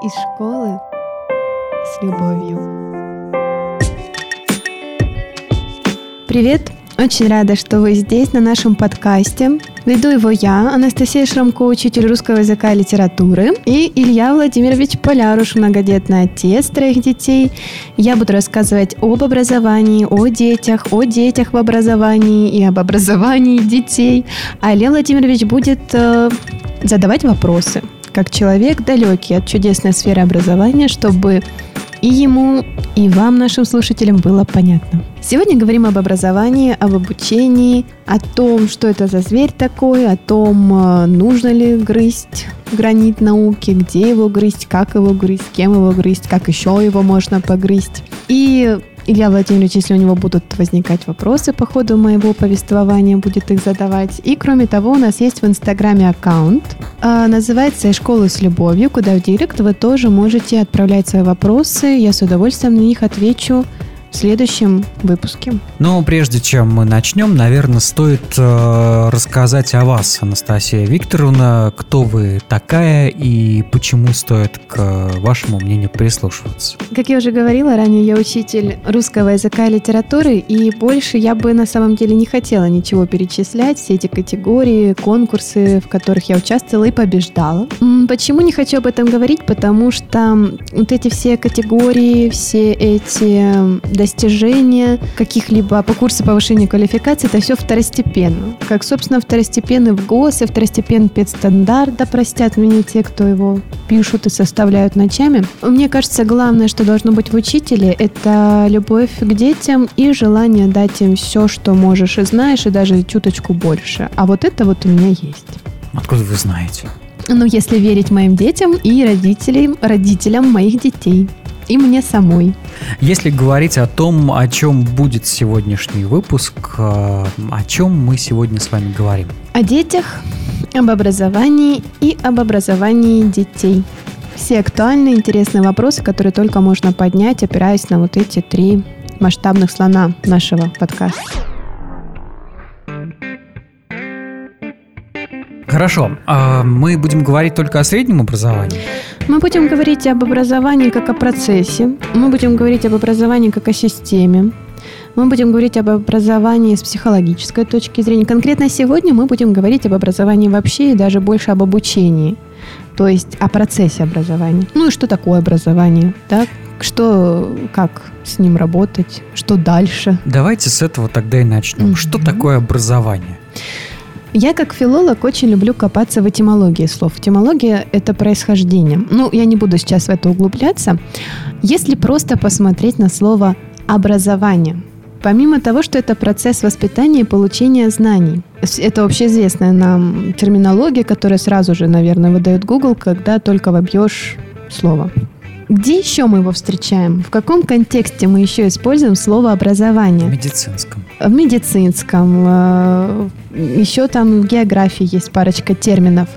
Из школы с любовью. Привет! Очень рада, что вы здесь, на нашем подкасте. Веду его я, Анастасия Шрамко, учитель русского языка и литературы, и Илья Владимирович Поляруш, многодетный отец троих детей. Я буду рассказывать об образовании, о детях, о детях в образовании и об образовании детей. А Илья Владимирович будет э, задавать вопросы, как человек далекий от чудесной сферы образования, чтобы и ему, и вам, нашим слушателям, было понятно. Сегодня говорим об образовании, об обучении, о том, что это за зверь такой, о том, э, нужно ли грызть гранит науки, где его грызть, как его грызть, кем его грызть, как еще его можно погрызть. И Илья Владимирович, если у него будут возникать вопросы по ходу моего повествования, будет их задавать. И кроме того, у нас есть в Инстаграме аккаунт, э, называется «Школа с любовью», куда в директ вы тоже можете отправлять свои вопросы. Я с удовольствием на них отвечу в следующем выпуске. Но прежде чем мы начнем, наверное, стоит э, рассказать о вас, Анастасия Викторовна, кто вы такая и почему стоит к вашему мнению прислушиваться. Как я уже говорила ранее, я учитель русского языка и литературы, и больше я бы на самом деле не хотела ничего перечислять, все эти категории, конкурсы, в которых я участвовала и побеждала. Почему не хочу об этом говорить? Потому что вот эти все категории, все эти достижения каких-либо по курсу повышения квалификации, это все второстепенно. Как, собственно, второстепенный в ГОС и второстепенный педстандарт, да простят меня те, кто его пишут и составляют ночами. Мне кажется, главное, что должно быть в учителе, это любовь к детям и желание дать им все, что можешь и знаешь, и даже чуточку больше. А вот это вот у меня есть. Откуда вы знаете? Ну, если верить моим детям и родителям, родителям моих детей и мне самой. Если говорить о том, о чем будет сегодняшний выпуск, э, о чем мы сегодня с вами говорим? О детях, об образовании и об образовании детей. Все актуальные, интересные вопросы, которые только можно поднять, опираясь на вот эти три масштабных слона нашего подкаста. Хорошо. А мы будем говорить только о среднем образовании? Мы будем говорить об образовании как о процессе. Мы будем говорить об образовании как о системе. Мы будем говорить об образовании с психологической точки зрения. Конкретно сегодня мы будем говорить об образовании вообще и даже больше об обучении. То есть о процессе образования. Ну и что такое образование, да? Что, как с ним работать, что дальше. Давайте с этого тогда и начнем. Mm-hmm. Что такое образование? Я как филолог очень люблю копаться в этимологии слов. Этимология – это происхождение. Ну, я не буду сейчас в это углубляться. Если просто посмотреть на слово «образование», Помимо того, что это процесс воспитания и получения знаний. Это общеизвестная нам терминология, которая сразу же, наверное, выдает Google, когда только вобьешь слово. Где еще мы его встречаем? В каком контексте мы еще используем слово образование? В медицинском. В медицинском. Э, еще там в географии есть парочка терминов.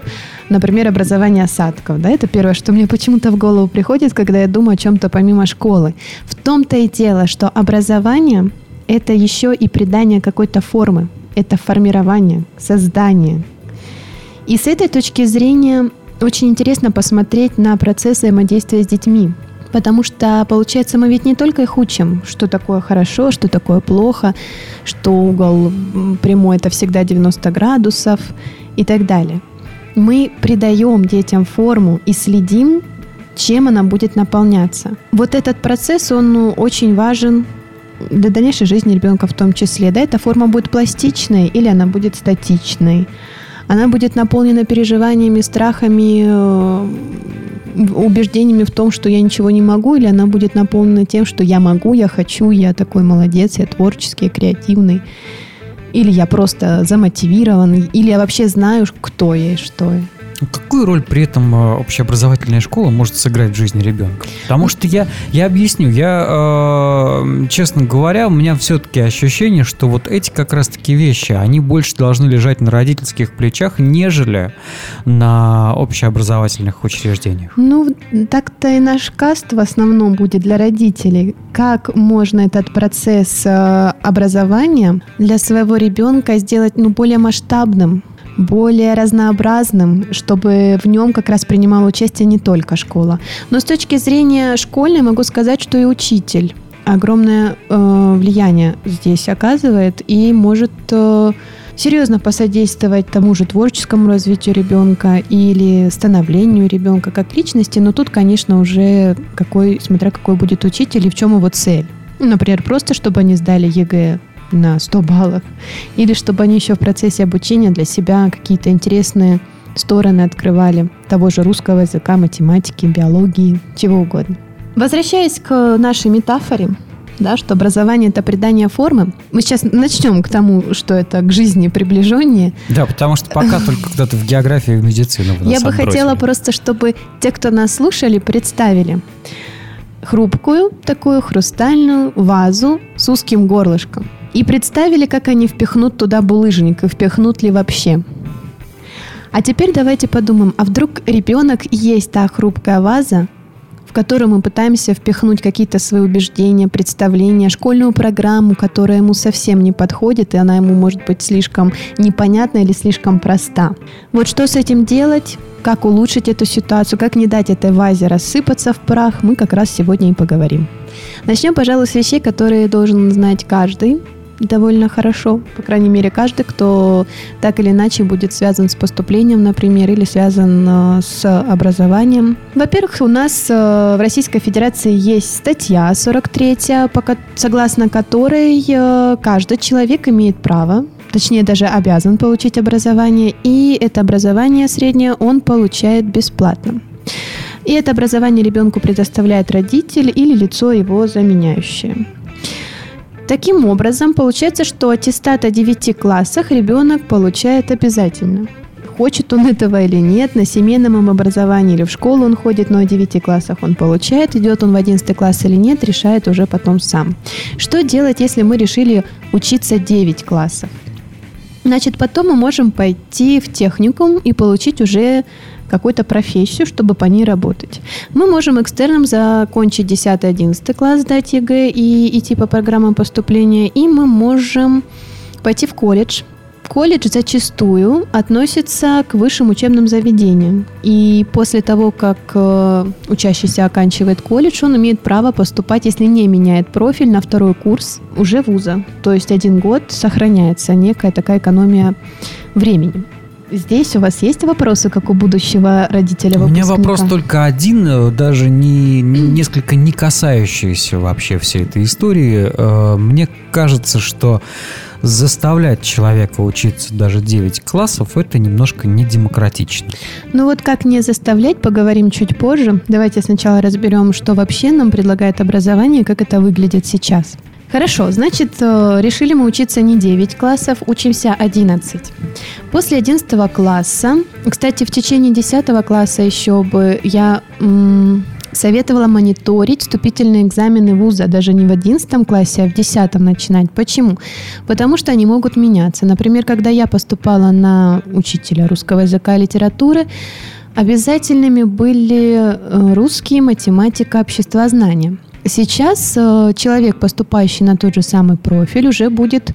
Например, образование осадков. Да? Это первое, что мне почему-то в голову приходит, когда я думаю о чем-то помимо школы. В том-то и дело, что образование – это еще и придание какой-то формы. Это формирование, создание. И с этой точки зрения очень интересно посмотреть на процесс взаимодействия с детьми. Потому что, получается, мы ведь не только их учим, что такое хорошо, что такое плохо, что угол прямой – это всегда 90 градусов и так далее. Мы придаем детям форму и следим, чем она будет наполняться. Вот этот процесс, он ну, очень важен для дальнейшей жизни ребенка в том числе. Да, эта форма будет пластичной или она будет статичной она будет наполнена переживаниями, страхами, э, убеждениями в том, что я ничего не могу, или она будет наполнена тем, что я могу, я хочу, я такой молодец, я творческий, креативный. Или я просто замотивирован, или я вообще знаю, кто я и что я. Ну, какую роль при этом э, общеобразовательная школа может сыграть в жизни ребенка? Потому что я, я объясню, я, э, честно говоря, у меня все-таки ощущение, что вот эти как раз-таки вещи, они больше должны лежать на родительских плечах, нежели на общеобразовательных учреждениях. Ну, так-то и наш каст в основном будет для родителей. Как можно этот процесс э, образования для своего ребенка сделать ну, более масштабным? Более разнообразным, чтобы в нем как раз принимала участие не только школа. Но с точки зрения школьной могу сказать, что и учитель огромное э, влияние здесь оказывает и может э, серьезно посодействовать тому же творческому развитию ребенка или становлению ребенка как личности, но тут, конечно, уже какой, смотря какой будет учитель и в чем его цель. Например, просто чтобы они сдали ЕГЭ на 100 баллов, или чтобы они еще в процессе обучения для себя какие-то интересные стороны открывали того же русского языка, математики, биологии, чего угодно. Возвращаясь к нашей метафоре, да, что образование это придание формы. Мы сейчас начнем к тому, что это к жизни приближеннее. Да, потому что пока только когда-то в географии и в медицину. Я бы хотела просто, чтобы те, кто нас слушали, представили хрупкую такую хрустальную вазу с узким горлышком. И представили, как они впихнут туда булыжник и впихнут ли вообще. А теперь давайте подумаем, а вдруг ребенок есть та хрупкая ваза, в которую мы пытаемся впихнуть какие-то свои убеждения, представления, школьную программу, которая ему совсем не подходит, и она ему может быть слишком непонятна или слишком проста. Вот что с этим делать? Как улучшить эту ситуацию, как не дать этой вазе рассыпаться в прах, мы как раз сегодня и поговорим. Начнем, пожалуй, с вещей, которые должен знать каждый, довольно хорошо. По крайней мере, каждый, кто так или иначе будет связан с поступлением, например, или связан э, с образованием. Во-первых, у нас э, в Российской Федерации есть статья 43, согласно которой э, каждый человек имеет право точнее даже обязан получить образование, и это образование среднее он получает бесплатно. И это образование ребенку предоставляет родитель или лицо его заменяющее. Таким образом, получается, что аттестат о 9 классах ребенок получает обязательно. Хочет он этого или нет, на семейном образовании или в школу он ходит, но о 9 классах он получает, идет он в 11 класс или нет, решает уже потом сам. Что делать, если мы решили учиться 9 классов? Значит, потом мы можем пойти в техникум и получить уже какую-то профессию, чтобы по ней работать. Мы можем экстерном закончить 10-11 класс, сдать ЕГЭ и идти по программам поступления, и мы можем пойти в колледж, колледж зачастую относится к высшим учебным заведениям. И после того, как э, учащийся оканчивает колледж, он имеет право поступать, если не меняет профиль, на второй курс уже вуза. То есть один год сохраняется некая такая экономия времени. Здесь у вас есть вопросы, как у будущего родителя У меня вопрос только один, э, даже не, не несколько не касающийся вообще всей этой истории. Э, мне кажется, что заставлять человека учиться даже 9 классов, это немножко недемократично. Ну вот как не заставлять, поговорим чуть позже. Давайте сначала разберем, что вообще нам предлагает образование, как это выглядит сейчас. Хорошо, значит, э, решили мы учиться не 9 классов, учимся 11. После 11 класса, кстати, в течение 10 класса еще бы я м- советовала мониторить вступительные экзамены вуза даже не в 11 классе, а в 10 начинать. Почему? Потому что они могут меняться. Например, когда я поступала на учителя русского языка и литературы, обязательными были э, русский, математика, обществознание – Сейчас э, человек, поступающий на тот же самый профиль, уже будет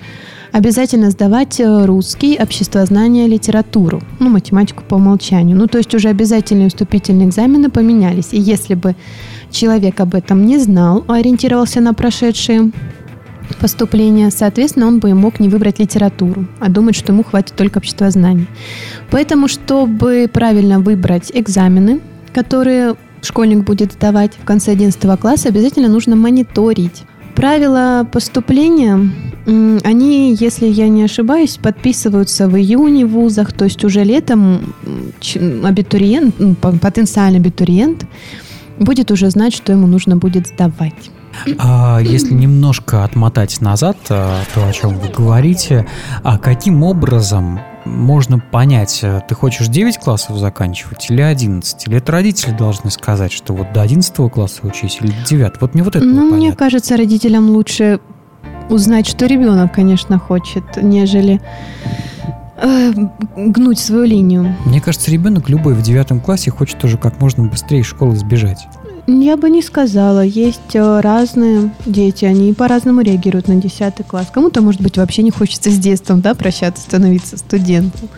обязательно сдавать э, русский, обществознание, литературу, ну, математику по умолчанию. Ну, то есть уже обязательные вступительные экзамены поменялись. И если бы человек об этом не знал, а ориентировался на прошедшие поступления, соответственно, он бы мог не выбрать литературу, а думать, что ему хватит только обществознания. Поэтому, чтобы правильно выбрать экзамены, которые школьник будет сдавать в конце 11 класса, обязательно нужно мониторить. Правила поступления, они, если я не ошибаюсь, подписываются в июне в вузах, то есть уже летом абитуриент, потенциальный абитуриент будет уже знать, что ему нужно будет сдавать. А если немножко отмотать назад, а, то, о чем вы говорите, а каким образом можно понять, э, ты хочешь 9 классов заканчивать или 11? Или это родители должны сказать, что вот до 11 класса учись или до 9? Вот мне вот это Ну, мне кажется, родителям лучше узнать, что ребенок, конечно, хочет, нежели э, гнуть свою линию. Мне кажется, ребенок любой в девятом классе хочет тоже как можно быстрее из школы сбежать. Я бы не сказала. Есть э, разные дети, они по-разному реагируют на 10 класс. Кому-то, может быть, вообще не хочется с детством да, прощаться, становиться студентом.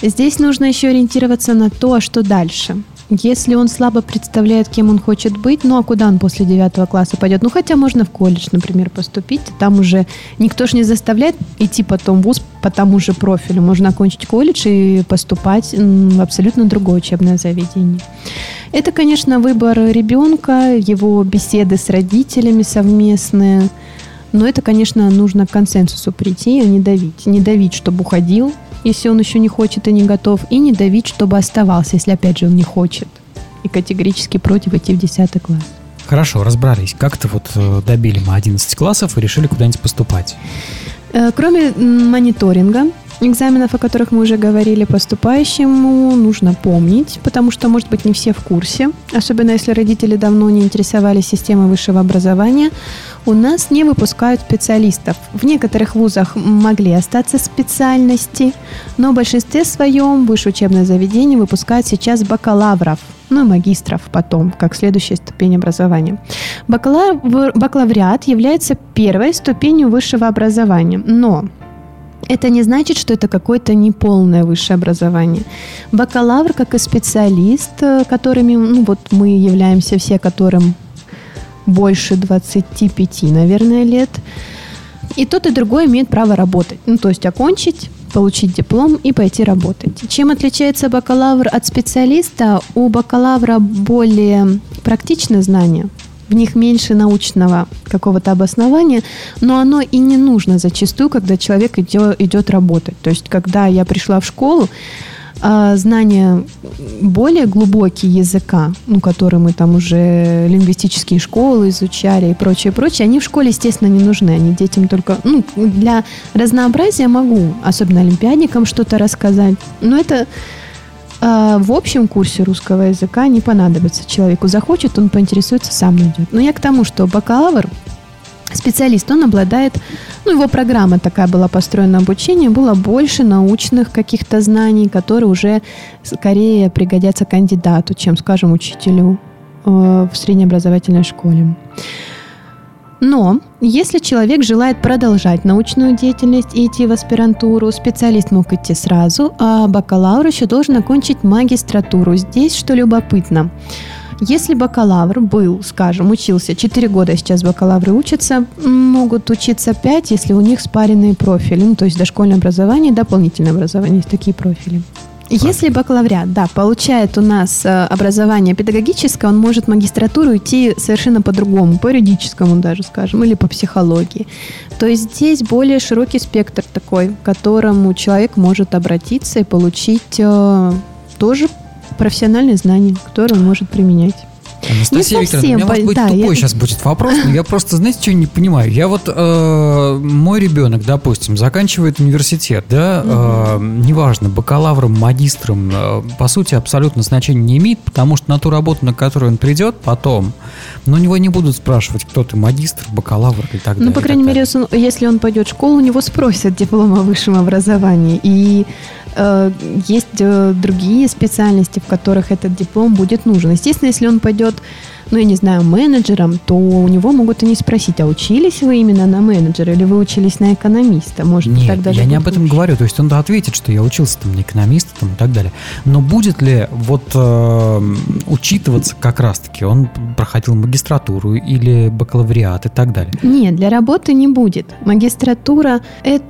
Здесь нужно еще ориентироваться на то, а что дальше. Если он слабо представляет, кем он хочет быть, ну а куда он после девятого класса пойдет? Ну хотя можно в колледж, например, поступить. Там уже никто же не заставляет идти потом в ВУЗ по тому же профилю. Можно окончить колледж и поступать в абсолютно другое учебное заведение. Это, конечно, выбор ребенка, его беседы с родителями совместные. Но это, конечно, нужно к консенсусу прийти, а не давить. Не давить, чтобы уходил, если он еще не хочет и не готов, и не давить, чтобы оставался, если опять же он не хочет. И категорически против идти в 10 класс. Хорошо, разобрались. Как-то вот э, добили мы 11 классов и решили куда-нибудь поступать. Э, кроме мониторинга, экзаменов, о которых мы уже говорили, поступающему нужно помнить, потому что, может быть, не все в курсе, особенно если родители давно не интересовались системой высшего образования, у нас не выпускают специалистов. В некоторых вузах могли остаться специальности, но в большинстве своем высшее учебное заведение выпускает сейчас бакалавров, ну и магистров потом, как следующая ступень образования. Бакалавр, бакалавриат является первой ступенью высшего образования, но это не значит, что это какое-то неполное высшее образование. Бакалавр, как и специалист, э, которыми ну, вот мы являемся все, которым больше 25, наверное, лет, и тот, и другой имеет право работать. Ну, то есть окончить, получить диплом и пойти работать. Чем отличается бакалавр от специалиста? У бакалавра более практичное знание – в них меньше научного какого-то обоснования, но оно и не нужно зачастую, когда человек идет, идет работать. То есть, когда я пришла в школу, а, знания более глубокие языка, ну, которые мы там уже лингвистические школы изучали и прочее, прочее, они в школе, естественно, не нужны. Они детям только, ну, для разнообразия могу, особенно олимпиадникам что-то рассказать. Но это в общем курсе русского языка не понадобится человеку. Захочет, он поинтересуется, сам найдет. Но я к тому, что бакалавр, специалист, он обладает, ну, его программа такая была построена обучение, было больше научных каких-то знаний, которые уже скорее пригодятся кандидату, чем, скажем, учителю э, в среднеобразовательной школе. Но если человек желает продолжать научную деятельность и идти в аспирантуру, специалист мог идти сразу, а бакалавр еще должен окончить магистратуру. Здесь что любопытно. Если бакалавр был, скажем, учился 4 года, сейчас бакалавры учатся, могут учиться 5, если у них спаренные профили, ну, то есть дошкольное образование и дополнительное образование, есть такие профили. Если бакалавриат, да, получает у нас э, образование педагогическое, он может в магистратуру идти совершенно по-другому, по юридическому даже, скажем, или по психологии. То есть здесь более широкий спектр такой, к которому человек может обратиться и получить э, тоже профессиональные знания, которые он может применять. Анастасия Викторовна, у меня, может быть, да, тупой я... сейчас будет вопрос, но я просто, знаете, что не понимаю? Я вот, э, мой ребенок, допустим, заканчивает университет, да, э, неважно, бакалавром, магистром, э, по сути, абсолютно значения не имеет, потому что на ту работу, на которую он придет потом, но у него не будут спрашивать, кто ты, магистр, бакалавр и так далее. Ну, по крайней мере, если он пойдет в школу, у него спросят диплом о высшем образовании, и есть э, другие специальности, в которых этот диплом будет нужен. Естественно, если он пойдет ну, я не знаю, менеджером, то у него могут и не спросить, а учились вы именно на менеджера или вы учились на экономиста? Может, Нет, так даже я не об этом лучше. говорю. То есть он ответит, что я учился там на экономиста там, и так далее. Но будет ли вот э, учитываться как раз-таки, он проходил магистратуру или бакалавриат и так далее? Нет, для работы не будет. Магистратура – это,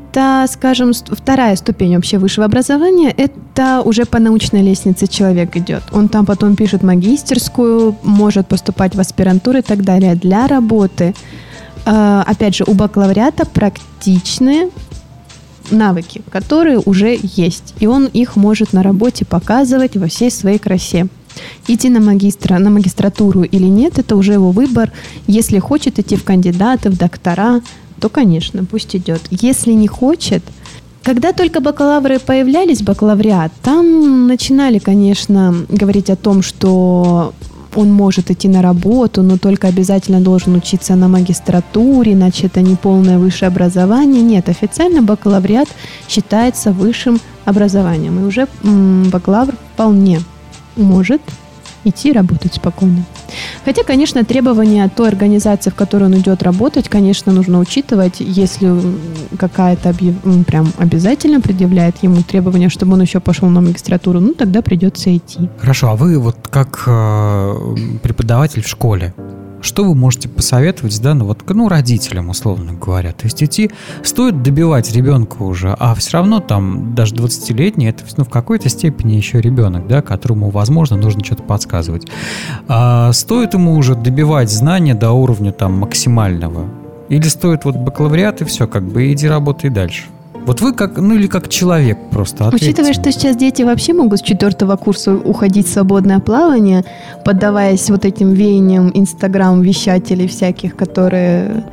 скажем, вторая ступень вообще высшего образования. Это уже по научной лестнице человек идет. Он там потом пишет магистерскую, может поступать в аспирантуру и так далее. Для работы, э, опять же, у бакалавриата практичные навыки, которые уже есть. И он их может на работе показывать во всей своей красе. Идти на магистра, на магистратуру или нет, это уже его выбор. Если хочет идти в кандидаты, в доктора, то, конечно, пусть идет. Если не хочет, когда только бакалавры появлялись, бакалавриат, там начинали, конечно, говорить о том, что он может идти на работу, но только обязательно должен учиться на магистратуре, иначе это не полное высшее образование. Нет, официально бакалавриат считается высшим образованием. И уже бакалавр вполне может идти работать спокойно. Хотя, конечно, требования той организации, в которой он идет работать, конечно, нужно учитывать. Если какая-то прям обязательно предъявляет ему требования, чтобы он еще пошел на магистратуру, ну, тогда придется идти. Хорошо, а вы вот как э, преподаватель в школе, что вы можете посоветовать, да, ну вот, ну, родителям, условно говоря? То есть идти, стоит добивать ребенка уже, а все равно там даже 20-летний, это ну, в какой-то степени еще ребенок, да, которому, возможно, нужно что-то подсказывать. А стоит ему уже добивать знания до уровня там максимального? Или стоит вот бакалавриат и все, как бы иди работай дальше? Вот вы как, ну или как человек просто ответьте. Учитывая, что сейчас дети вообще могут с четвертого курса уходить в свободное плавание, поддаваясь вот этим веяниям инстаграм-вещателей всяких, которые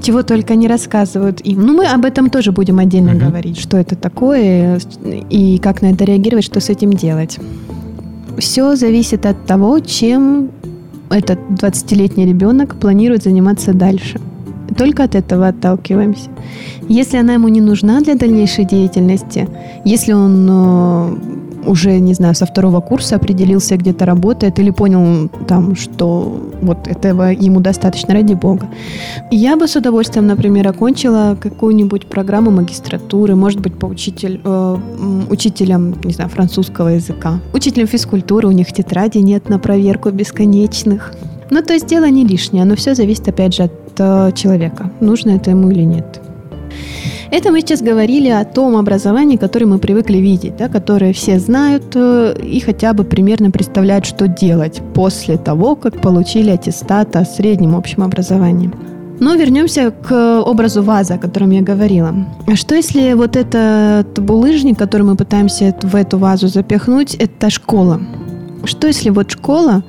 чего только не рассказывают им. Ну, мы об этом тоже будем отдельно uh-huh. говорить, что это такое и как на это реагировать, что с этим делать. Все зависит от того, чем этот 20-летний ребенок планирует заниматься дальше. Только от этого отталкиваемся. Если она ему не нужна для дальнейшей деятельности, если он э, уже, не знаю, со второго курса определился, где-то работает, или понял там, что вот этого ему достаточно, ради бога. Я бы с удовольствием, например, окончила какую-нибудь программу магистратуры, может быть, по учитель, э, учителем, не знаю, французского языка, учителем физкультуры, у них тетради нет на проверку бесконечных. Ну, то есть дело не лишнее, но все зависит, опять же, от э, человека, нужно это ему или нет. Это мы сейчас говорили о том образовании, которое мы привыкли видеть, да, которое все знают э, и хотя бы примерно представляют, что делать после того, как получили аттестат о среднем общем образовании. Но вернемся к образу ваза, о котором я говорила. А что если вот этот булыжник, который мы пытаемся в эту вазу запихнуть, это школа? Что если вот школа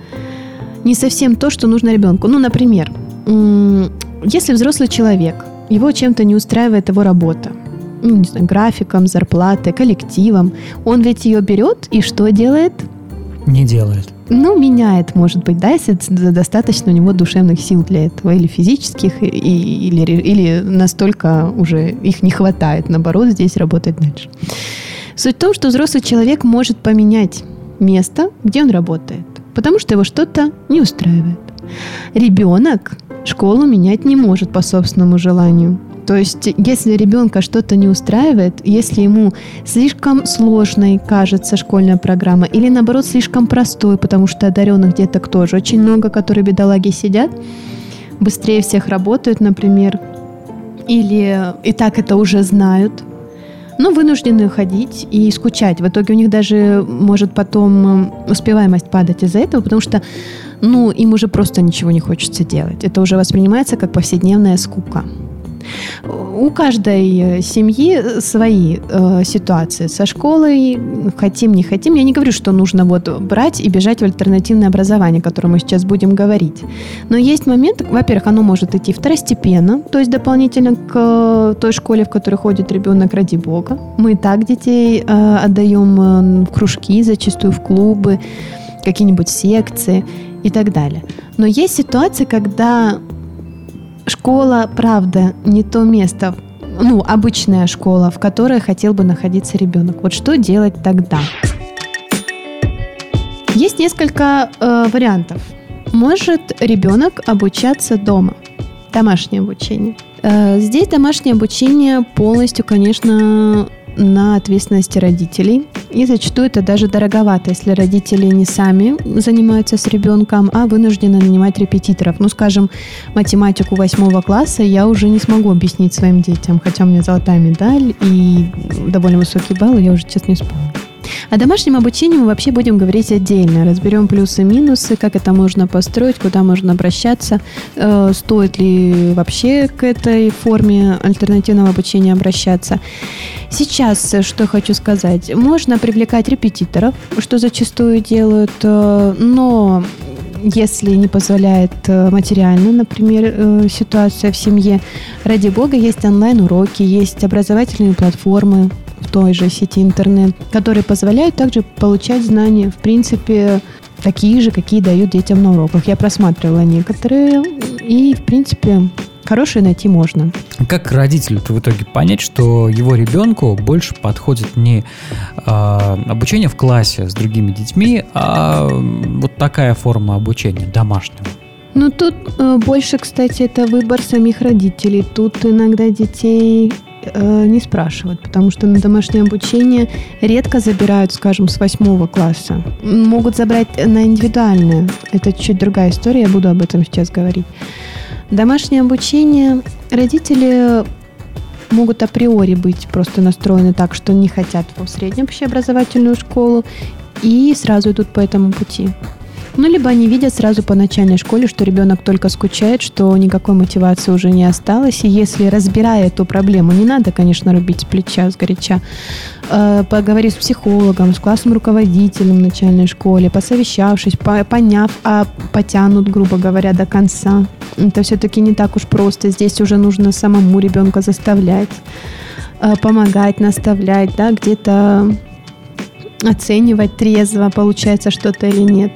не совсем то, что нужно ребенку? Ну, например, если взрослый человек его чем-то не устраивает его работа. Ну, не знаю, графиком, зарплатой, коллективом. Он ведь ее берет и что делает? Не делает. Ну, меняет, может быть, да, если достаточно у него душевных сил для этого, или физических, и, или, или настолько уже их не хватает, наоборот, здесь работать дальше. Суть в том, что взрослый человек может поменять место, где он работает, потому что его что-то не устраивает. Ребенок школу менять не может по собственному желанию. То есть, если ребенка что-то не устраивает, если ему слишком сложной кажется школьная программа, или наоборот слишком простой, потому что одаренных деток тоже очень много, которые бедолаги сидят, быстрее всех работают, например, или и так это уже знают, но вынуждены ходить и скучать. В итоге у них даже может потом успеваемость падать из-за этого, потому что ну, им уже просто ничего не хочется делать. Это уже воспринимается как повседневная скука. У каждой э, семьи свои э, ситуации со школой, хотим, не хотим. Я не говорю, что нужно вот брать и бежать в альтернативное образование, о котором мы сейчас будем говорить. Но есть момент, во-первых, оно может идти второстепенно, то есть дополнительно к э, той школе, в которой ходит ребенок, ради бога. Мы и так детей э, отдаем э, в кружки, зачастую в клубы, какие-нибудь секции и так далее. Но есть ситуации, когда школа, правда, не то место, ну, обычная школа, в которой хотел бы находиться ребенок. Вот что делать тогда? Есть несколько э, вариантов. Может ребенок обучаться дома, домашнее обучение. Э, здесь домашнее обучение полностью, конечно, на ответственности родителей. И зачастую это даже дороговато, если родители не сами занимаются с ребенком, а вынуждены нанимать репетиторов. Ну, скажем, математику восьмого класса я уже не смогу объяснить своим детям, хотя у меня золотая медаль и довольно высокий балл, я уже, честно, не вспомню. О домашнем обучении мы вообще будем говорить отдельно. Разберем плюсы и минусы, как это можно построить, куда можно обращаться, э, стоит ли вообще к этой форме альтернативного обучения обращаться. Сейчас, что хочу сказать, можно привлекать репетиторов, что зачастую делают, э, но если не позволяет э, материально, например, э, ситуация в семье, ради бога, есть онлайн-уроки, есть образовательные платформы, в той же сети интернет, которые позволяют также получать знания, в принципе, такие же, какие дают детям на уроках. Я просматривала некоторые, и, в принципе, хорошие найти можно. Как родителю в итоге понять, что его ребенку больше подходит не э, обучение в классе с другими детьми, а вот такая форма обучения домашнего? Ну, тут э, больше, кстати, это выбор самих родителей. Тут иногда детей э, не спрашивают, потому что на домашнее обучение редко забирают, скажем, с восьмого класса. Могут забрать на индивидуальное. Это чуть другая история, я буду об этом сейчас говорить. Домашнее обучение родители могут априори быть просто настроены так, что не хотят в среднюю общеобразовательную школу и сразу идут по этому пути. Ну, либо они видят сразу по начальной школе, что ребенок только скучает, что никакой мотивации уже не осталось. И если, разбирая эту проблему, не надо, конечно, рубить с плеча, с горяча, э, поговорив с психологом, с классным руководителем в начальной школе, посовещавшись, по, поняв, а потянут, грубо говоря, до конца. Это все-таки не так уж просто. Здесь уже нужно самому ребенка заставлять, э, помогать, наставлять, да, где-то оценивать трезво, получается что-то или нет.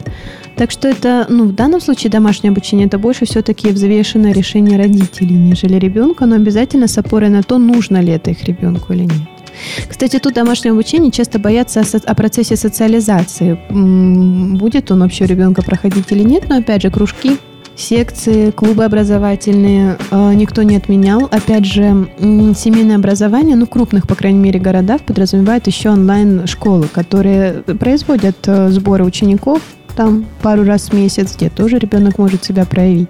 Так что это, ну, в данном случае домашнее обучение, это больше все-таки взвешенное решение родителей, нежели ребенка, но обязательно с опорой на то, нужно ли это их ребенку или нет. Кстати, тут домашнее обучение часто боятся о, о процессе социализации. Будет он вообще у ребенка проходить или нет, но опять же, кружки, секции, клубы образовательные э, никто не отменял. Опять же, семейное образование, ну, в крупных, по крайней мере, городах подразумевает еще онлайн-школы, которые производят э, сборы учеников там пару раз в месяц, где тоже ребенок может себя проявить.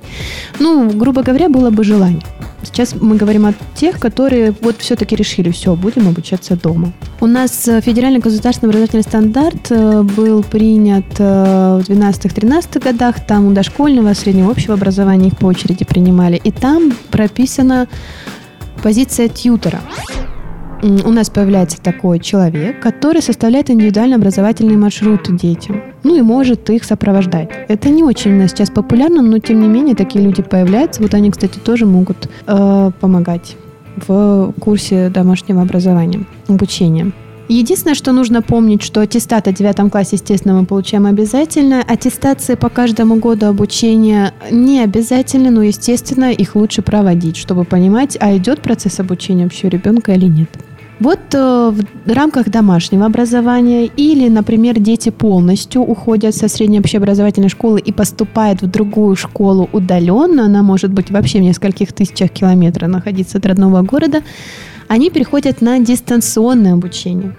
Ну, грубо говоря, было бы желание. Сейчас мы говорим о тех, которые вот все-таки решили, все, будем обучаться дома. У нас э, федеральный государственный образовательный стандарт э, был принят э, в 12-13 годах. Там у дошкольного, среднего общего образования их по очереди принимали. И там прописана позиция тьютера у нас появляется такой человек, который составляет индивидуально образовательный маршрут детям. Ну и может их сопровождать. Это не очень у нас сейчас популярно, но тем не менее такие люди появляются. Вот они, кстати, тоже могут э, помогать в курсе домашнего образования, обучения. Единственное, что нужно помнить, что аттестат о девятом классе, естественно, мы получаем обязательно. Аттестации по каждому году обучения не обязательны, но, естественно, их лучше проводить, чтобы понимать, а идет процесс обучения вообще ребенка или нет. Вот э, в рамках домашнего образования или, например, дети полностью уходят со средней общеобразовательной школы и поступают в другую школу удаленно, она может быть вообще в нескольких тысячах километров находиться от родного города, они переходят на дистанционное обучение.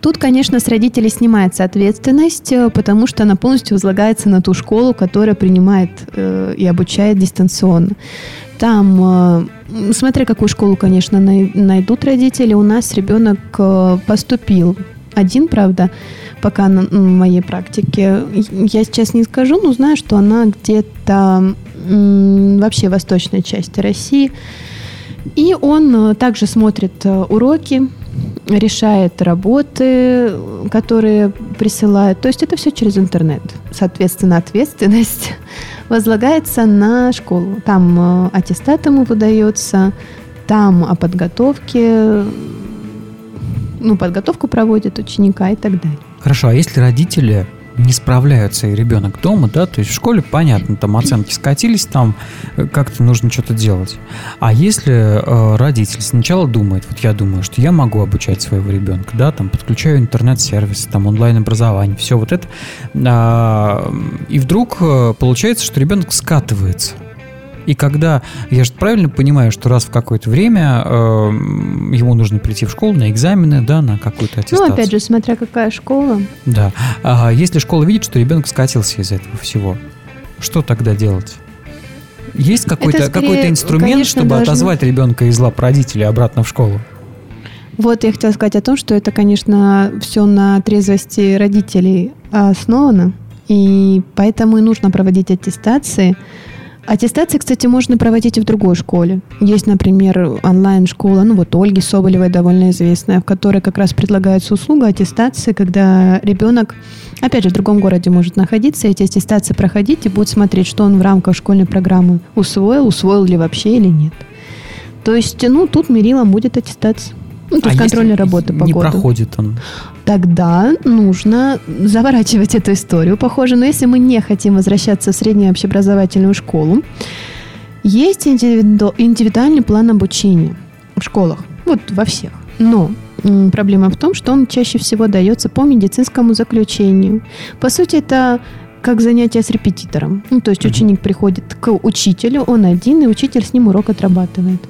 Тут, конечно, с родителей снимается ответственность, э, потому что она полностью возлагается на ту школу, которая принимает э, и обучает дистанционно. Там, э, смотря какую школу, конечно, найдут родители, у нас ребенок э, поступил один, правда, пока на моей практике. Я сейчас не скажу, но знаю, что она где-то вообще в восточной части России. И он э, также смотрит уроки, решает работы, которые присылают. То есть это все через интернет. Соответственно, ответственность возлагается на школу. Там э, аттестат ему выдается, там о подготовке, ну, подготовку проводят ученика и так далее. Хорошо, а если родители не справляются, и ребенок дома, да, то есть в школе понятно, там оценки скатились, там э, как-то нужно что-то делать. А если э, родитель сначала думает, вот я думаю, что я могу обучать своего ребенка, да, там подключаю интернет-сервис, там онлайн-образование, все вот это, э, и вдруг э, получается, что ребенок скатывается – и когда, я же правильно понимаю, что раз в какое-то время э, ему нужно прийти в школу на экзамены, да, на какую-то аттестацию. Ну, опять же, смотря какая школа. Да. А если школа видит, что ребенок скатился из этого всего, что тогда делать? Есть какой-то какой инструмент, конечно, чтобы должен... отозвать ребенка из лап родителей обратно в школу? Вот я хотела сказать о том, что это, конечно, все на трезвости родителей основано, и поэтому и нужно проводить аттестации, Аттестации, кстати, можно проводить и в другой школе. Есть, например, онлайн-школа, ну вот Ольги Соболевой довольно известная, в которой как раз предлагается услуга аттестации, когда ребенок, опять же, в другом городе может находиться, эти аттестации проходить и будет смотреть, что он в рамках школьной программы усвоил, усвоил ли вообще или нет. То есть, ну, тут мерилом будет аттестация. Ну, то а есть контрольная работа по не году. проходит он? Тогда нужно заворачивать эту историю, похоже. Но если мы не хотим возвращаться в среднюю общеобразовательную школу, Есть индивиду- индивидуальный план обучения в школах, вот во всех. Но проблема в том, что он чаще всего дается по медицинскому заключению. По сути, это как занятие с репетитором. Ну, то есть ученик приходит к учителю, он один, и учитель с ним урок отрабатывает.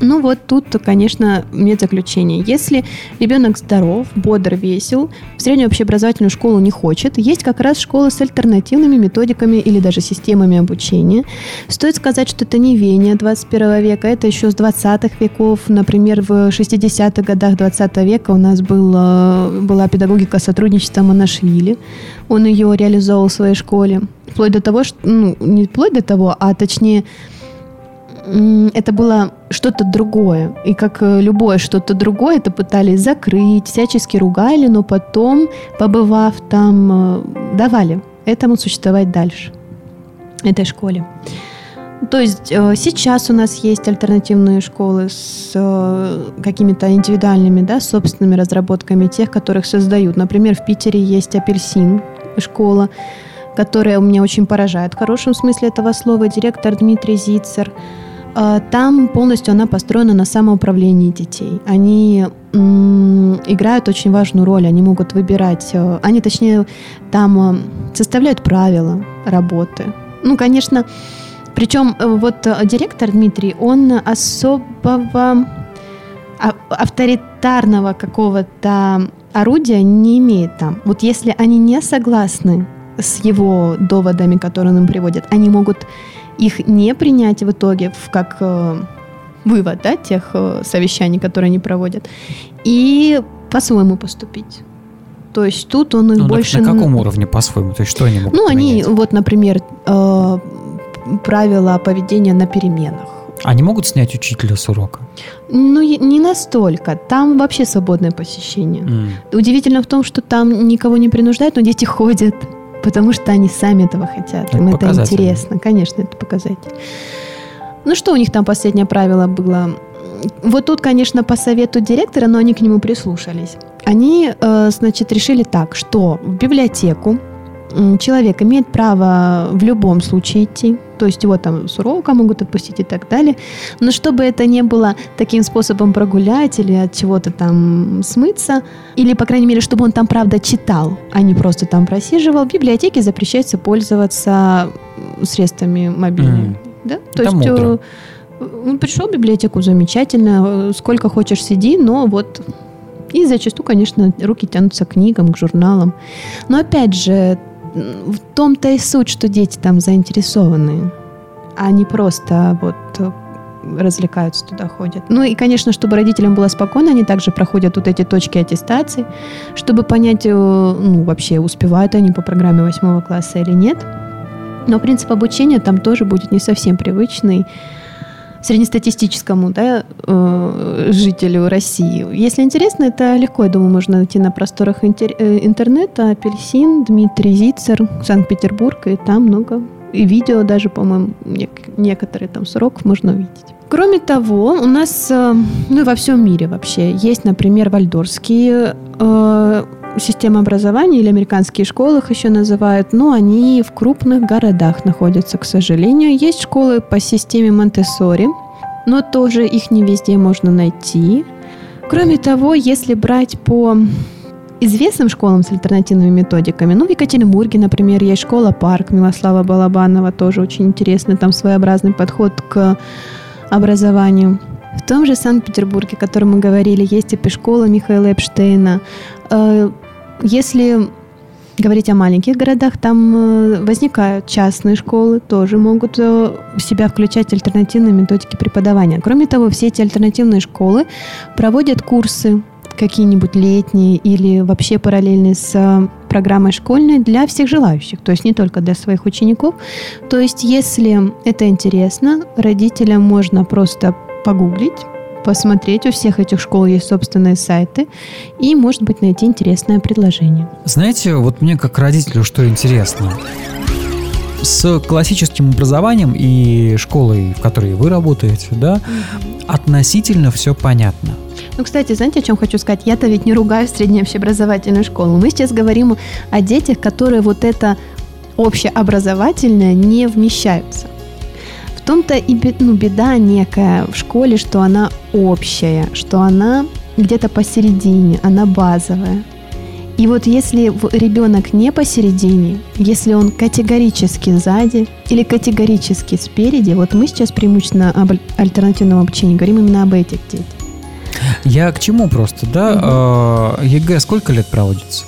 Ну вот тут, конечно, нет заключения. Если ребенок здоров, бодр, весел, в среднюю общеобразовательную школу не хочет, есть как раз школы с альтернативными методиками или даже системами обучения. Стоит сказать, что это не веяние 21 века, это еще с 20-х веков. Например, в 60-х годах 20 века у нас был, э, была педагогика сотрудничества Монашвили. Он ее реализовал в своей школе. Вплоть до того, что, ну, не вплоть до того, а точнее, это было что-то другое. И как э, любое что-то другое, это пытались закрыть, всячески ругали, но потом, побывав там, э, давали этому существовать дальше, этой школе. То есть э, сейчас у нас есть альтернативные школы с какими-то индивидуальными, да, собственными разработками тех, которых создают. Например, в Питере есть «Апельсин» школа, которая меня очень поражает в хорошем смысле этого слова. Директор Дмитрий Зицер. Э, Там полностью она построена на самоуправлении детей. Они играют очень важную роль. Они могут выбирать, э, они, точнее, там э, составляют правила работы. Ну, конечно, причем э, вот директор Дмитрий, он особого а- авторитарного какого-то орудия не имеет там. Вот если они не согласны с его доводами, которые он им приводит, они могут их не принять в итоге в как э, вывод да, тех э, совещаний, которые они проводят, и по-своему поступить. То есть тут он их Ну, больше... на, каком уровне по-своему? То есть что они могут Ну, они, поменять? вот, например, э, правила поведения на переменах. Они могут снять учителя с урока? Ну, не настолько. Там вообще свободное посещение. М. Удивительно в том, что там никого не принуждают, но дети ходят, потому что они сами этого хотят. Это Им это интересно. Конечно, это показатель. Ну, что у них там последнее правило было? Вот тут, конечно, по совету директора, но они к нему прислушались. Они, э, значит, решили так, что в библиотеку человек имеет право в любом случае идти, то есть его там с урока могут отпустить и так далее, но чтобы это не было таким способом прогулять или от чего-то там смыться, или, по крайней мере, чтобы он там, правда, читал, а не просто там просиживал, в библиотеке запрещается пользоваться средствами мобильными. М. Да? То Это есть мудро. э, он пришел в библиотеку, замечательно, э, сколько хочешь сиди, но вот и зачастую, конечно, руки тянутся к книгам, к журналам. Но опять же, в том-то и суть, что дети там заинтересованы, а не просто вот э, развлекаются, туда ходят. Ну и, конечно, чтобы родителям было спокойно, они также проходят вот эти точки аттестации, чтобы понять, э, ну, вообще, успевают они по программе восьмого класса или нет. Но принцип обучения там тоже будет не совсем привычный среднестатистическому да, э, жителю России. Если интересно, это легко, я думаю, можно найти на просторах интер- э, интернета. Апельсин, Дмитрий Зицер, Санкт-Петербург, и там много. И видео даже, по-моему, нек- некоторые там с уроков можно увидеть. Кроме того, у нас, э, ну и во всем мире вообще, есть, например, вальдорские э, системы образования или американские школы их еще называют, но они в крупных городах находятся, к сожалению. Есть школы по системе Монтессори, но тоже их не везде можно найти. Кроме того, если брать по известным школам с альтернативными методиками, ну, в Екатеринбурге, например, есть школа «Парк» Милослава Балабанова, тоже очень интересный, там своеобразный подход к образованию. В том же Санкт-Петербурге, о котором мы говорили, есть эпишкола Михаила Эпштейна. Если говорить о маленьких городах, там э, возникают частные школы, тоже могут э, в себя включать альтернативные методики преподавания. Кроме того, все эти альтернативные школы проводят курсы какие-нибудь летние или вообще параллельные с э, программой школьной для всех желающих, то есть не только для своих учеников. То есть, если это интересно, родителям можно просто погуглить, посмотреть, у всех этих школ есть собственные сайты, и, может быть, найти интересное предложение. Знаете, вот мне как родителю что интересно. С классическим образованием и школой, в которой вы работаете, да, относительно все понятно. Ну, кстати, знаете, о чем хочу сказать? Я-то ведь не ругаю среднюю общеобразовательную школу. Мы сейчас говорим о детях, которые вот это общеобразовательное не вмещаются. Том-то и ну, беда некая в школе, что она общая, что она где-то посередине, она базовая. И вот если ребенок не посередине, если он категорически сзади или категорически спереди, вот мы сейчас преимущественно об альтернативном обучении говорим именно об этих детях. Я к чему просто, да? Угу. ЕГЭ сколько лет проводится?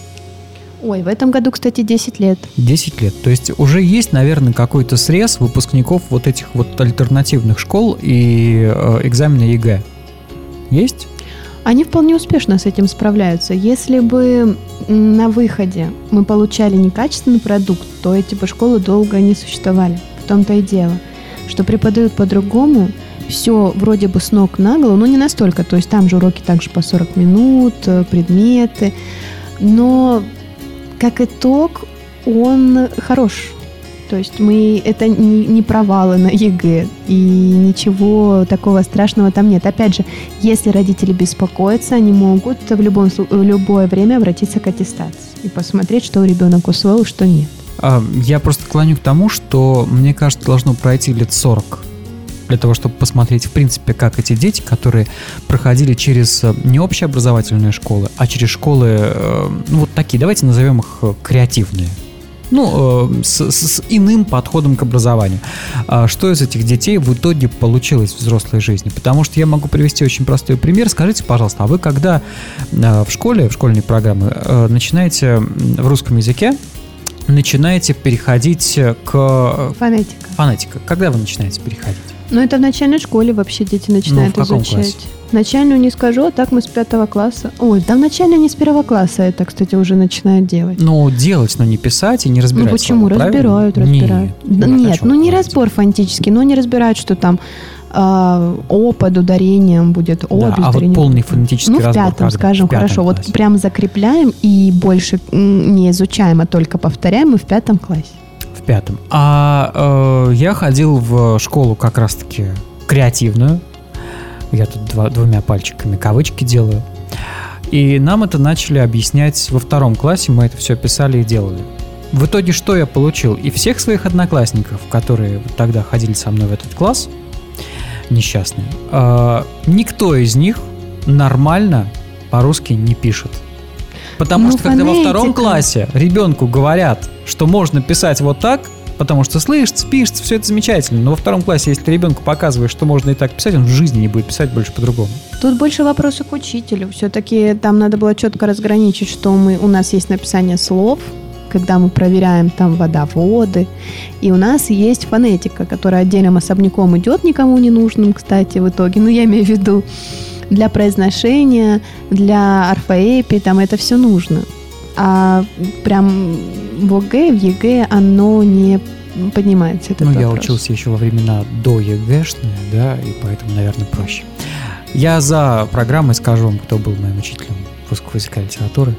Ой, в этом году, кстати, 10 лет. 10 лет. То есть уже есть, наверное, какой-то срез выпускников вот этих вот альтернативных школ и э, экзамена ЕГЭ. Есть? Они вполне успешно с этим справляются. Если бы на выходе мы получали некачественный продукт, то эти бы школы долго не существовали. В том-то и дело, что преподают по-другому, все вроде бы с ног на голову, но не настолько. То есть там же уроки также по 40 минут, э, предметы. Но как итог, он хорош. То есть мы это не, не провалы на ЕГЭ, и ничего такого страшного там нет. Опять же, если родители беспокоятся, они могут в, любом, в любое время обратиться к аттестации и посмотреть, что ребенок усвоил, что нет. А, я просто клоню к тому, что, мне кажется, должно пройти лет 40 для того, чтобы посмотреть, в принципе, как эти дети, которые проходили через э, не общеобразовательные школы, а через школы, э, ну, вот такие, давайте назовем их э, креативные, ну, с, с иным подходом к образованию. А что из этих детей в итоге получилось в взрослой жизни? Потому что я могу привести очень простой пример. Скажите, пожалуйста, а вы когда в школе, в школьной программе начинаете в русском языке начинаете переходить к... Фонетика. Фонетика. Когда вы начинаете переходить? Ну, это в начальной школе вообще дети начинают ну, в изучать. Классе? Начальную не скажу, а так мы с пятого класса. Ой, да в начальной не с первого класса это, кстати, уже начинают делать. Ну, делать, но не писать и не разбирать. Ну, почему? Слова, разбирают, правильно? разбирают. Нет, да, нет ну не разбор фонетический, но не разбирают, что там э, О под ударением будет О да, без а вот полный фонетический ну, разбор. в пятом, когда? скажем, в пятом хорошо. классе. Вот прям закрепляем и больше не изучаем, а только повторяем и в пятом классе. Пятом. А э, я ходил в школу как раз-таки креативную. Я тут два, двумя пальчиками кавычки делаю. И нам это начали объяснять во втором классе, мы это все писали и делали. В итоге что я получил? И всех своих одноклассников, которые тогда ходили со мной в этот класс, несчастные, э, никто из них нормально по-русски не пишет. Потому ну, что когда во втором классе ребенку говорят, что можно писать вот так, потому что слышится, пишется, все это замечательно. Но во втором классе, если ты ребенку показываешь, что можно и так писать, он в жизни не будет писать больше по-другому. Тут больше вопросы к учителю. Все-таки там надо было четко разграничить, что мы, у нас есть написание слов, когда мы проверяем там водоводы. И у нас есть фонетика, которая отдельным особняком идет, никому не нужным, кстати, в итоге. Ну, я имею в виду для произношения, для орфоэпии, там это все нужно. А прям в ОГЭ, в ЕГЭ оно не поднимается этот Ну, вопрос. я учился еще во времена до ЕГЭшные, да, и поэтому, наверное, проще. Я за программой скажу вам, кто был моим учителем русского языка и литературы.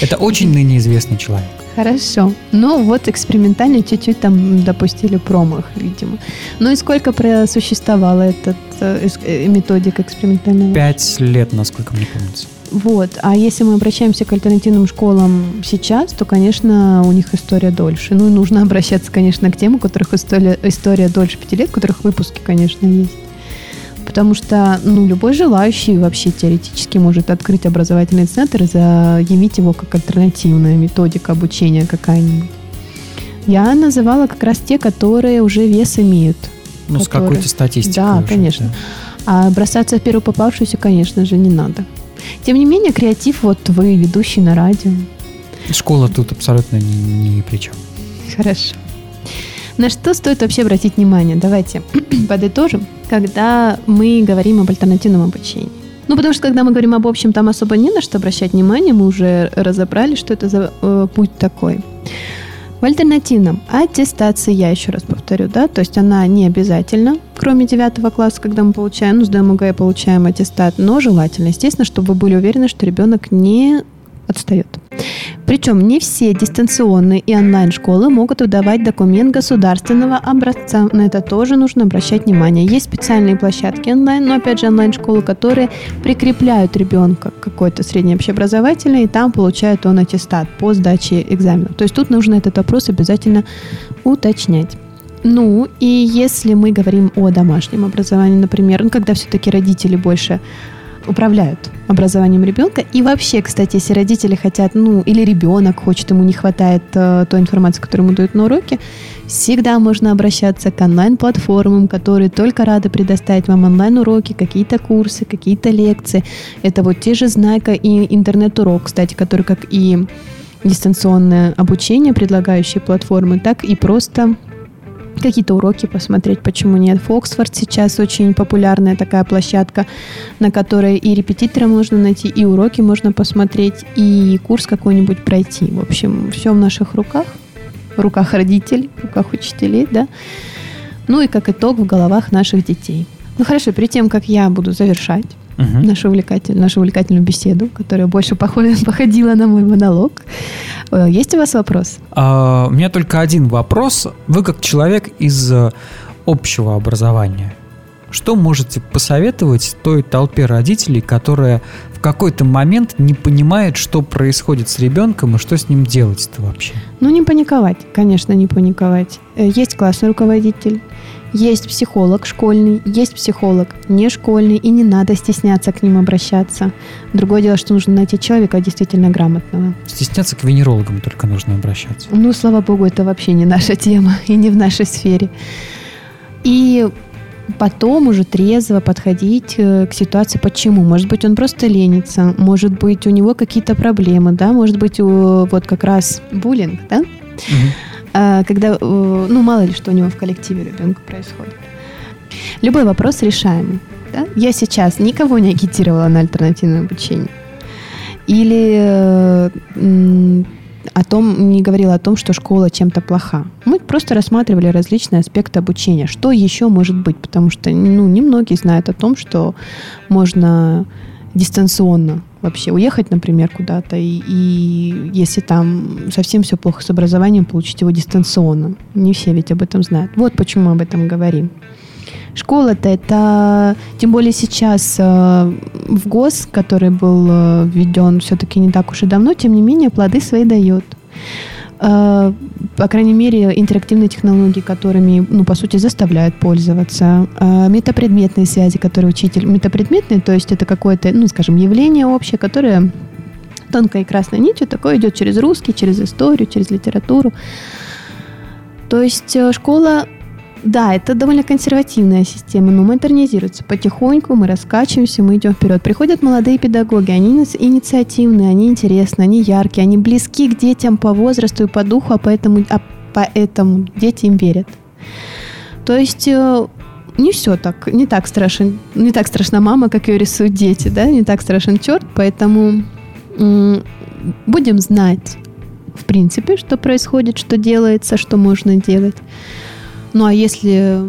Это очень ныне известный человек. Хорошо. Ну, вот экспериментально чуть-чуть там допустили промах, видимо. Ну и сколько просуществовала эта э, э, методика экспериментального? Пять лет, насколько мне помнится. Вот. А если мы обращаемся к альтернативным школам сейчас, то, конечно, у них история дольше. Ну, и нужно обращаться, конечно, к тем, у которых история, история дольше пяти лет, у которых выпуски, конечно, есть. Потому что, ну, любой желающий вообще теоретически может открыть образовательный центр и заявить его как альтернативная методика обучения какая-нибудь. Я называла как раз те, которые уже вес имеют. Ну, которые... с какой-то статистикой. Да, уже, конечно. Да. А бросаться в первую попавшуюся, конечно же, не надо. Тем не менее, креатив, вот вы ведущий на радио. Школа тут абсолютно ни, ни при чем. Хорошо. На что стоит вообще обратить внимание? Давайте подытожим, когда мы говорим об альтернативном обучении. Ну, потому что когда мы говорим об общем, там особо не на что обращать внимание, мы уже разобрали, что это за э, путь такой. В альтернативном аттестации, я еще раз повторю, да, то есть она не обязательна, кроме девятого класса, когда мы получаем, ну, сдаем ОГЭ, получаем аттестат, но желательно, естественно, чтобы вы были уверены, что ребенок не отстает. Причем не все дистанционные и онлайн-школы могут выдавать документ государственного образца. На это тоже нужно обращать внимание. Есть специальные площадки онлайн, но опять же онлайн-школы, которые прикрепляют ребенка к какой-то средней общеобразовательной, и там получает он аттестат по сдаче экзамена. То есть тут нужно этот вопрос обязательно уточнять. Ну, и если мы говорим о домашнем образовании, например, ну, когда все-таки родители больше управляют образованием ребенка. И вообще, кстати, если родители хотят, ну, или ребенок хочет, ему не хватает э, той информации, которую ему дают на уроке, всегда можно обращаться к онлайн-платформам, которые только рады предоставить вам онлайн-уроки, какие-то курсы, какие-то лекции. Это вот те же Знайка и интернет-урок, кстати, который как и дистанционное обучение, предлагающие платформы, так и просто какие-то уроки посмотреть, почему нет. Фоксфорд сейчас очень популярная такая площадка, на которой и репетитора можно найти, и уроки можно посмотреть, и курс какой-нибудь пройти. В общем, все в наших руках, в руках родителей, в руках учителей, да. Ну и как итог в головах наших детей. Ну хорошо, перед тем, как я буду завершать, угу. нашу, увлекательную, нашу увлекательную беседу, которая больше походила на мой монолог. Э, есть у вас вопрос? А, у меня только один вопрос. Вы как человек из э, общего образования, что можете посоветовать той толпе родителей, которая в какой-то момент не понимает, что происходит с ребенком и что с ним делать-то вообще? Ну, не паниковать, конечно, не паниковать. Э, есть классный руководитель, есть психолог школьный, есть психолог не школьный, и не надо стесняться к ним обращаться. Другое дело, что нужно найти человека действительно грамотного. Стесняться к венерологам только нужно обращаться. Ну, слава богу, это вообще не наша тема и не в нашей сфере. И потом уже трезво подходить э, к ситуации, почему. Может быть, он просто ленится, может быть, у него какие-то проблемы, да, может быть, у, вот как раз буллинг, да, угу. А, когда, э, ну, мало ли что у него в коллективе ребенка происходит. Любой вопрос решаемый. Да? Я сейчас никого не агитировала на альтернативное обучение. Или э, о том, не говорила о том, что школа чем-то плоха. Мы просто рассматривали различные аспекты обучения. Что еще может быть? Потому что ну, немногие знают о том, что можно дистанционно вообще уехать, например, куда-то, и, и если там совсем все плохо с образованием, получить его дистанционно. Не все ведь об этом знают. Вот почему мы об этом говорим. Школа-то это, тем более сейчас э, в ГОС, который был э, введен все-таки не так уж и давно, тем не менее плоды свои дает. Э, по крайней мере, интерактивные технологии, которыми, ну, по сути, заставляют пользоваться. Э, метапредметные связи, которые учитель... Метапредметные, то есть это какое-то, ну, скажем, явление общее, которое тонкой красной нитью такое идет через русский, через историю, через литературу. То есть э, школа да, это довольно консервативная система, но модернизируется. Потихоньку мы раскачиваемся, мы идем вперед. Приходят молодые педагоги, они инициативные, они интересные, они яркие, они близки к детям по возрасту и по духу, а поэтому, а поэтому дети им верят. То есть э, не все так, не так страшен, не так страшна мама, как ее рисуют дети, да, не так страшен черт, поэтому будем знать, в принципе, что происходит, что делается, что можно делать. Ну а если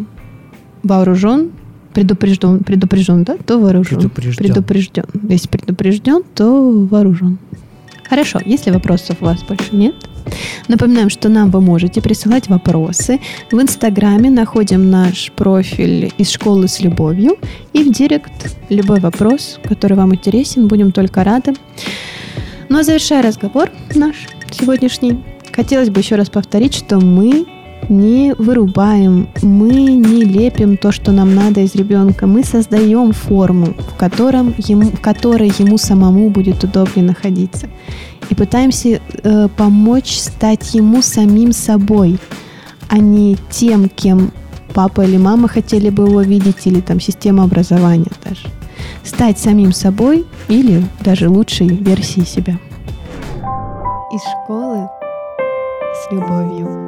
вооружен, предупрежден, предупрежден, да, то вооружен. Предупрежден. Предупрежден. Если предупрежден, то вооружен. Хорошо, если вопросов у вас больше нет, напоминаем, что нам вы можете присылать вопросы. В Инстаграме находим наш профиль из школы с любовью и в Директ любой вопрос, который вам интересен, будем только рады. Ну а завершая разговор наш сегодняшний, хотелось бы еще раз повторить, что мы не вырубаем, мы не лепим то, что нам надо из ребенка, мы создаем форму, в, котором ему, в которой ему самому будет удобнее находиться. И пытаемся э, помочь стать ему самим собой, а не тем, кем папа или мама хотели бы его видеть, или там система образования даже. Стать самим собой или даже лучшей версией себя. Из школы с любовью.